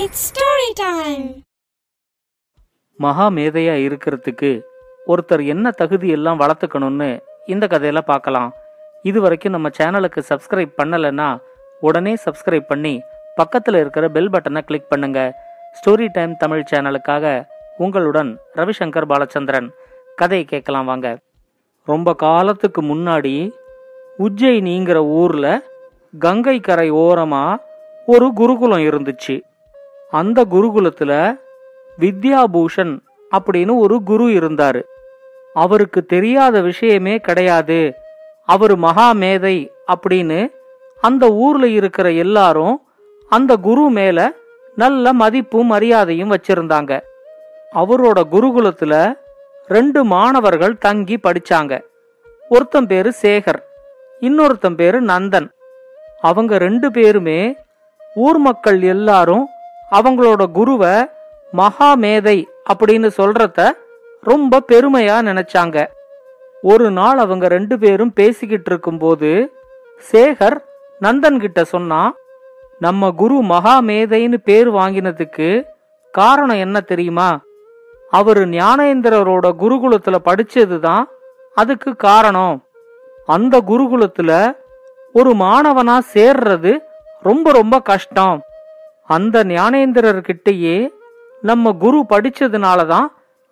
It's story time மகா மேதையா இருக்கிறதுக்கு ஒருத்தர் என்ன தகுதி எல்லாம் வளர்த்துக்கணும்னு இந்த கதையில பார்க்கலாம். இது வரைக்கும் நம்ம சேனலுக்கு சப்ஸ்கிரைப் பண்ணலைன்னா உடனே சப்ஸ்கிரைப் பண்ணி பக்கத்தில் இருக்கிற பெல் பட்டனை கிளிக் பண்ணுங்க. ஸ்டோரி டைம் தமிழ் சேனலுக்காக உங்களுடன் ரவிசங்கர் பாலச்சந்திரன். கதையை கேட்கலாம் வாங்க. ரொம்ப காலத்துக்கு முன்னாடி உஜ்ஜயினிங்கிற ஊர்ல கங்கை கரை ஓரமா ஒரு குருகுலம் இருந்துச்சு. அந்த குருகுலத்துல வித்யாபூஷன் அப்படின்னு ஒரு குரு இருந்தாரு. அவருக்கு தெரியாத விஷயமே கிடையாது. அவர் மகா மேதை அப்படின்னு அந்த ஊர்ல இருக்கிற எல்லாரும் அந்த குரு மேல நல்ல மதிப்பும் மரியாதையும் வச்சிருந்தாங்க. அவரோட குருகுலத்துல ரெண்டு மாணவர்கள் தங்கி படிச்சாங்க. ஒருத்தன் பேரு சேகர் இன்னொருத்தன் பேரு நந்தன். அவங்க ரெண்டு பேருமே ஊர் மக்கள் எல்லாரும் அவங்களோட குருவை மகா மேதை அப்படின்னு சொல்றத ரொம்ப பெருமையா நினைச்சாங்க. ஒரு நாள் அவங்க ரெண்டு பேரும் பேசிக்கிட்டு இருக்கும்போது சேகர் நந்தன் கிட்ட சொன்னான் நம்ம குரு மகாமேதைன்னு பேர் வாங்கினதுக்கு காரணம் என்ன தெரியுமா? அவரு ஞானேந்திரரோட குருகுலத்துல படிச்சதுதான் அதுக்கு காரணம். அந்த குருகுலத்துல ஒரு மாணவனா சேர்றது ரொம்ப ரொம்ப கஷ்டம். அந்த ஞானேந்திரர்கிட்டயே நம்ம குரு படிச்சதுனால தான்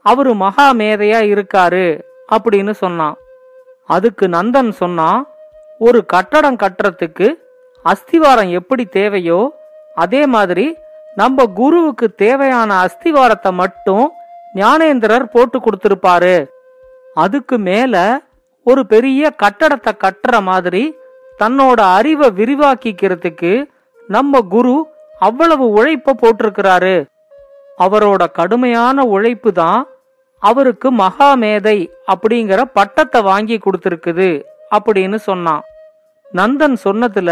அவரு மகா மேதையா இருக்காரு அப்படின்னு சொன்னான். அதுக்கு நந்தன் சொன்னான் ஒரு கட்டடம் கட்டுறதுக்கு அஸ்திவாரம் எப்படி தேவையோ அதே மாதிரி நம்ம குருவுக்கு தேவையான அஸ்திவாரத்தை மட்டும் ஞானேந்திரர் போட்டு கொடுத்திருப்பாரு. அதுக்கு மேல ஒரு பெரிய கட்டடத்தை கட்டுற மாதிரி தன்னோட அறிவை விரிவாக்கிக்கிறதுக்கு நம்ம குரு அவ்வளவு உழைப்ப போட்டிருக்கிறாரு. அவரோட கடுமையான உழைப்பு தான் அவருக்கு மகாமேதை அப்படிங்கிற பட்டத்தை வாங்கி கொடுத்திருக்குது அப்படின்னு சொன்னான். நந்தன் சொன்னதுல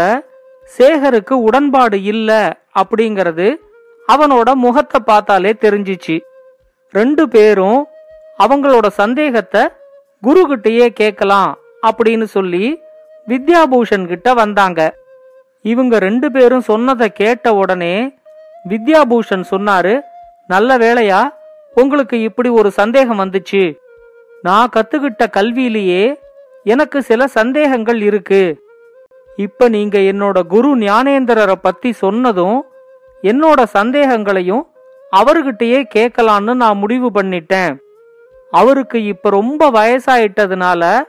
சேகருக்கு உடன்பாடு இல்ல அப்படிங்கறது அவனோட முகத்தை பார்த்தாலே தெரிஞ்சிச்சு. ரெண்டு பேரும் அவங்களோட சந்தேகத்தை குரு கிட்டயே கேட்கலாம் அப்படின்னு சொல்லி வித்யாபூஷன் கிட்ட வந்தாங்க. இவங்க ரெண்டு பேரும் சொன்னதை கேட்ட உடனே வித்யாபூஷன் சொன்னாரு நல்ல வேளையா உங்களுக்கு இப்படி ஒரு சந்தேகம் வந்துச்சு. நான் கத்துக்கிட்ட கல்வியிலேயே எனக்கு சில சந்தேகங்கள் இருக்கு. இப்ப நீங்க என்னோட குரு ஞானேந்திரரை பத்தி சொன்னதும் என்னோட சந்தேகங்களையும் அவர்கிட்டயே கேட்கலான்னு நான் முடிவு பண்ணிட்டேன். அவருக்கு இப்ப ரொம்ப வயசாயிட்டதுனால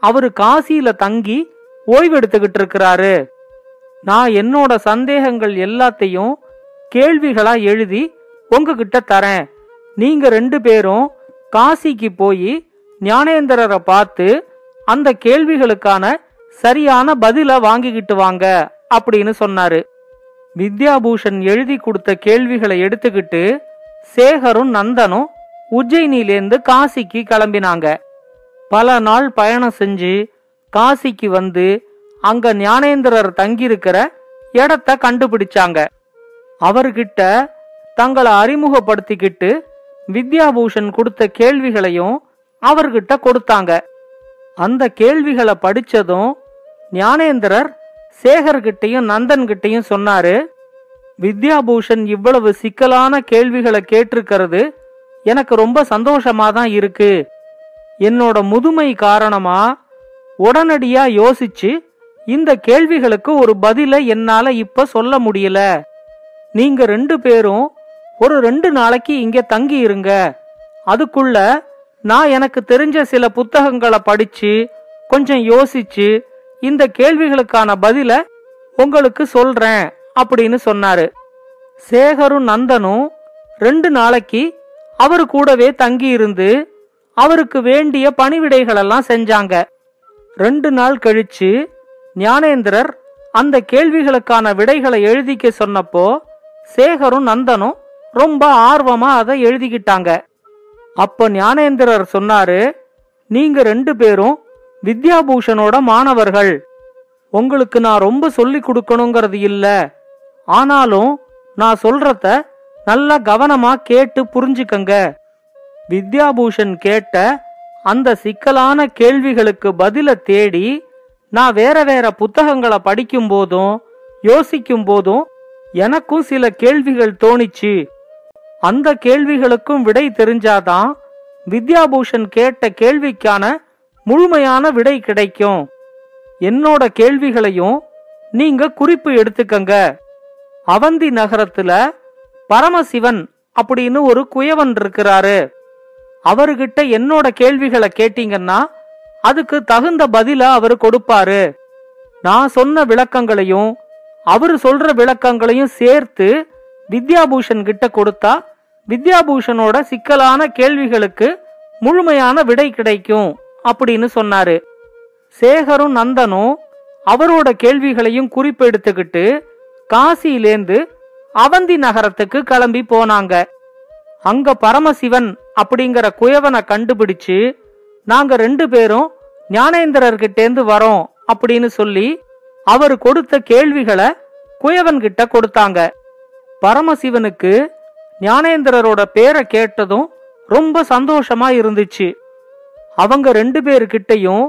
அவரு காசியில தங்கி ஓய்வெடுத்துக்கிட்டு இருக்கிறாரு. நான் என்னோட சந்தேகங்கள் எல்லாத்தையும் கேள்விகளா எழுதி உங்ககிட்ட தரேன். நீங்க ரெண்டு பேரும் காசிக்கு போய் ஞானேந்திரரை பார்த்து அந்த கேள்விகளுக்கான சரியான பதில வாங்கிக்கிட்டு வாங்க அப்படின்னு சொன்னாரு. வித்யாபூஷன் எழுதி கொடுத்த கேள்விகளை எடுத்துக்கிட்டு சேகரும் நந்தனும் உஜ்ஜயினிலேருந்து காசிக்கு கிளம்பினாங்க. பல நாள் பயணம் செஞ்சு காசிக்கு வந்து அங்க ஞானேந்திரர் தங்கியிருக்கிற இடத்த கண்டுபிடிச்சாங்க. அவர்கிட்ட தங்களை அறிமுகப்படுத்திக்கிட்டு வித்யாபூஷன் கொடுத்த கேள்விகளையும் அவர்கிட்ட கொடுத்தாங்க. அந்த கேள்விகளை படிச்சதும் ஞானேந்திரர் சேகர்கிட்டையும் நந்தன்கிட்டையும் சொன்னாரு வித்யாபூஷன் இவ்வளவு சிக்கலான கேள்விகளை கேட்டிருக்கிறது எனக்கு ரொம்ப சந்தோஷமா தான் இருக்கு. என்னோட முதுமை காரணமா உடனடியா யோசிச்சு இந்த கேள்விகளுக்கு ஒரு பதில என்னால இப்ப சொல்ல முடியல. நீங்க ரெண்டு பேரும் ஒரு ரெண்டு நாளைக்கு இங்க தங்கி இருங்க. அதுக்குள்ள நான் எனக்கு தெரிஞ்ச சில புத்தகங்களை படிச்சு கொஞ்சம் யோசிச்சு இந்த கேள்விகளுக்கான பதில உங்களுக்கு சொல்றேன் அப்படின்னு சொன்னாரு. சேகரும் நந்தனும் ரெண்டு நாளைக்கு அவரு கூடவே தங்கி இருந்து அவருக்கு வேண்டிய பணிவிடைகளெல்லாம் செஞ்சாங்க. ரெண்டு நாள் கழிச்சு ஞானேந்திரர் அந்த கேள்விகளுக்கான விடைகளை எழுதிக்க சொன்னப்போ சேகரும் நந்தனும் ரொம்ப ஆர்வமா அதை எழுதிக்கிட்டாங்க. அப்ப ஞானேந்திரர் சொன்னாரு நீங்க ரெண்டு பேரும் வித்யாபூஷனோட மாணவர்கள். உங்களுக்கு நான் ரொம்ப சொல்லி கொடுக்கணுங்கிறது இல்ல. ஆனாலும் நான் சொல்றத நல்லா கவனமா கேட்டு புரிஞ்சுக்கங்க. வித்யாபூஷன் கேட்ட அந்த சிக்கலான கேள்விகளுக்கு பதில தேடி நான் வேற வேற புத்தகங்களை படிக்கும் போதும் யோசிக்கும் போதும் எனக்கும் சில கேள்விகள் தோணிச்சு. அந்த கேள்விகளுக்கும் விடை தெரிஞ்சாதான் வித்யாபூஷன் கேட்ட கேள்விக்கான முழுமையான விடை கிடைக்கும். என்னோட கேள்விகளையும் நீங்க குறிப்பு எடுத்துக்கங்க. அவந்தி நகரத்துல பரமசிவன் அப்படின்னு ஒரு குயவன் இருக்கிறாரு. அவர்கிட்ட என்னோட கேள்விகளை கேட்டீங்கன்னா அதுக்கு தகுந்த பதில அவர் கொடுப்பாரு. நான் சொன்ன விளக்கங்களையும் அவர் சொல்ற விளக்கங்களையும் சேர்த்து வித்யாபூஷன் கிட்ட கொடுத்தா வித்யாபூஷனோட சிக்கலான கேள்விகளுக்கு முழுமையான விடை கிடைக்கும் அப்படின்னு சொன்னாரு. சேகரும் நந்தனும் அவரோட கேள்விகளையும் குறிப்பெடுத்துக்கிட்டு காசியிலேந்து அவந்தி நகரத்துக்கு கிளம்பி போனாங்க. அங்க பரமசிவன் அப்படிங்கிற குயவனை கண்டுபிடிச்சு நாங்க ரெண்டு பேரும் ஞானேந்திரர்கிட்டேந்து வரோம் அப்படின்னு சொல்லி அவர் கொடுத்த கேள்விகளை குயவன் கிட்ட கொடுத்தாங்க. பரமசிவனுக்கு ஞானேந்திரரோட பேரை கேட்டதும் ரொம்ப சந்தோஷமா இருந்துச்சு. அவங்க ரெண்டு பேருக்கிட்டையும்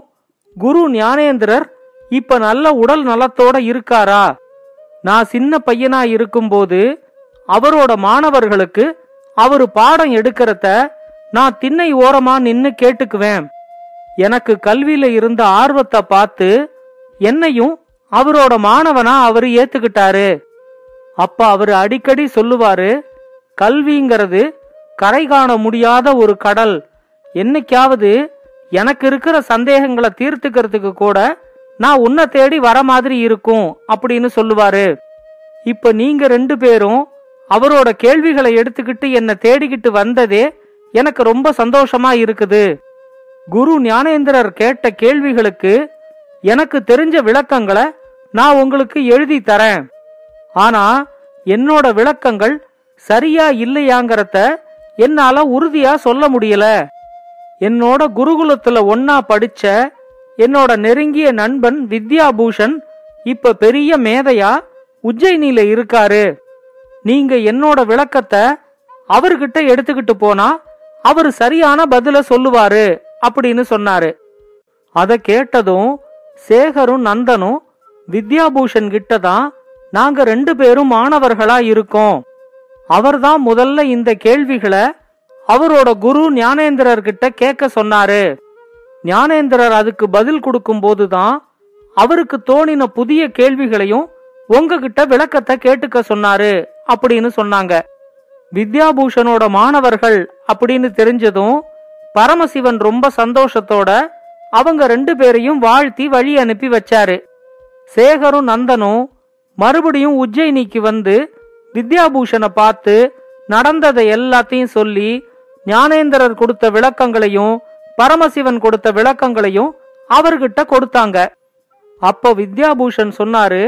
குரு ஞானேந்திரர் இப்ப நல்ல உடல் நலத்தோட இருக்காரா? நான் சின்ன பையனா இருக்கும்போது அவரோட மாணவர்களுக்கு அவரு பாடம் எடுக்கிறத நான் திண்ணை ஓரமா நின்னு கேட்டுக்குவேன். எனக்கு கல்வியில இருந்த ஆர்வத்தை பார்த்து என்னையும் அவரோட மாணவனா அவரு ஏத்துக்கிட்டாரு. அப்ப அவரு அடிக்கடி சொல்லுவாரு கல்விங்கிறது கரை காண முடியாத ஒரு கடல். என்னைக்காவது எனக்கு இருக்கிற சந்தேகங்களை தீர்த்துக்கிறதுக்கு கூட நான் உன்னை தேடி வர மாதிரி இருக்கும் அப்படின்னு சொல்லுவாரு. இப்ப நீங்க ரெண்டு பேரும் அவரோட கேள்விகளை எடுத்துக்கிட்டு என்னை தேடிக்கிட்டு வந்ததே எனக்கு ரொம்ப சந்தோஷமா இருக்குது. குரு ஞானேந்திரர் கேட்ட கேள்விகளுக்கு எனக்கு தெரிஞ்ச விளக்கங்களை நான் உங்களுக்கு எழுதி தரேன். ஆனா என்னோட விளக்கங்கள் சரியா இல்லையாங்கிறத என்னால உறுதியா சொல்ல முடியல. என்னோட குருகுலத்துல ஒன்னா படிச்ச என்னோட நெருங்கிய நண்பன் வித்யாபூஷன் இப்ப பெரிய மேதையா உஜ்ஜயினியில இருக்காரு. நீங்க என்னோட விளக்கத்தை அவர்கிட்ட எடுத்துக்கிட்டு போனா அவரு சரியான பதில சொல்லுவாரு அப்படின்னு சொன்னாரு. அத கேட்டதும் சேகரும் நந்தனும் வித்யாபூஷன் கிட்ட தான் நாங்க ரெண்டு பேரும் மாணவர்களா இருக்கோம். அவர்தான் முதல்ல இந்த கேள்விகளை அவரோட குரு ஞானேந்திரர் கிட்ட கேட்க சொன்னாரு. ஞானேந்திரர் அதுக்கு பதில் கொடுக்கும் போதுதான் அவருக்கு தோணின புதிய கேள்விகளையும் உங்ககிட்ட விளக்கத்தை கேட்டுக்க சொன்னாரு அப்படின்னு சொன்னாங்க. வித்யாபூஷனோட மாணவர்கள் அப்படின்னு தெரிஞ்சதும் பரமசிவன் ரொம்ப சந்தோஷத்தோட அவங்க ரெண்டு பேரையும் வாழ்த்தி வழி அனுப்பி வச்சாரு. சேகரும் நந்தனும் மறுபடியும் உஜ்ஜயினிக்கு வந்து வித்யாபூஷனை பார்த்து நடந்ததை எல்லாத்தையும் சொல்லி ஞானேந்திரர் கொடுத்த விளக்கங்களையும் பரமசிவன் கொடுத்த விளக்கங்களையும் அவர்கிட்ட கொடுத்தாங்க. அப்போ வித்யாபூஷன் சொன்னாரு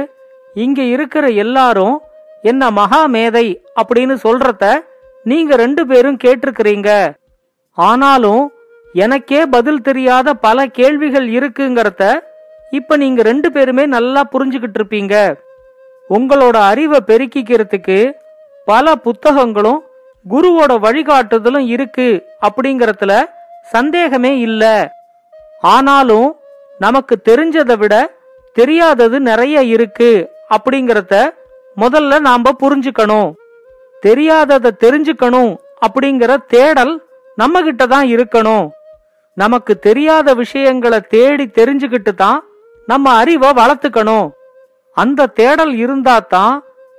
இங்க இருக்கிற எல்லாரும் என்ன மகா மேதை அப்படின்னு சொல்றத நீங்க ரெண்டு பேரும் கேட்டிருக்கிறீங்க. ஆனாலும் எனக்கே பதில் தெரியாத பல கேள்விகள் இருக்குங்கிறத இப்ப நீங்க ரெண்டு பேருமே நல்லா புரிஞ்சுக்கிட்டு இருப்பீங்க. உங்களோட அறிவை பெருக்கிக்கிறதுக்கு பல புத்தகங்களும் குருவோட வழிகாட்டுதலும் இருக்கு அப்படிங்கறதுல சந்தேகமே இல்ல. ஆனாலும் நமக்கு தெரிஞ்சதை விட தெரியாதது நிறைய இருக்கு அப்படிங்கறத முதல்ல நாம புரிஞ்சுக்கணும். தெரியாததை தெரிஞ்சுக்கணும் அப்படிங்கிற தேடல் நம்ம கிட்ட தான் இருக்கணும். நமக்கு தெரியாத விஷயங்களை தேடி தெரிஞ்சுக்கிட்டு தான் நம்ம அறிவை வளர்த்துக்கணும். அந்த தேடல் இருந்தா தான்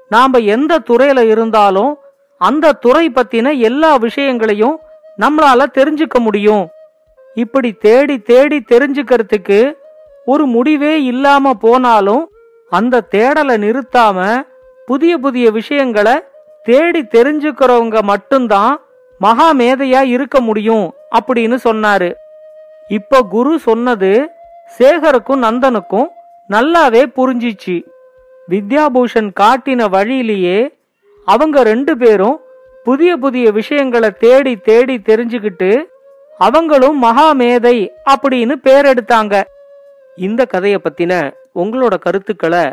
நாம எந்த துறையில இருந்தாலும் அந்த துறை பத்தின எல்லா விஷயங்களையும் நம்மளால தெரிஞ்சுக்க முடியும். இப்படி தேடி தேடி தெரிஞ்சுக்கிறதுக்கு ஒரு முடிவே இல்லாம போனாலும் அந்த தேடலை நிறுத்தாம புதிய புதிய விஷயங்களை தேடி தெரிஞ்சுக்கிறவங்க மட்டும்தான் மகா மேதையா இருக்க முடியும் அப்படின்னு சொன்னாரு. இப்ப குரு சொன்னது சேகருக்கும் நந்தனுக்கும் நல்லாவே புரிஞ்சிச்சு. வித்யாபூஷன் காட்டின வழியிலேயே அவங்க ரெண்டு பேரும் புதிய புதிய விஷயங்களை தேடி தேடி தெரிஞ்சுக்கிட்டு அவங்களும் மகா மேதை அப்படின்னு பேர் எடுத்தாங்க. இந்த கதையை பத்தின உங்களோட கருத்துக்களை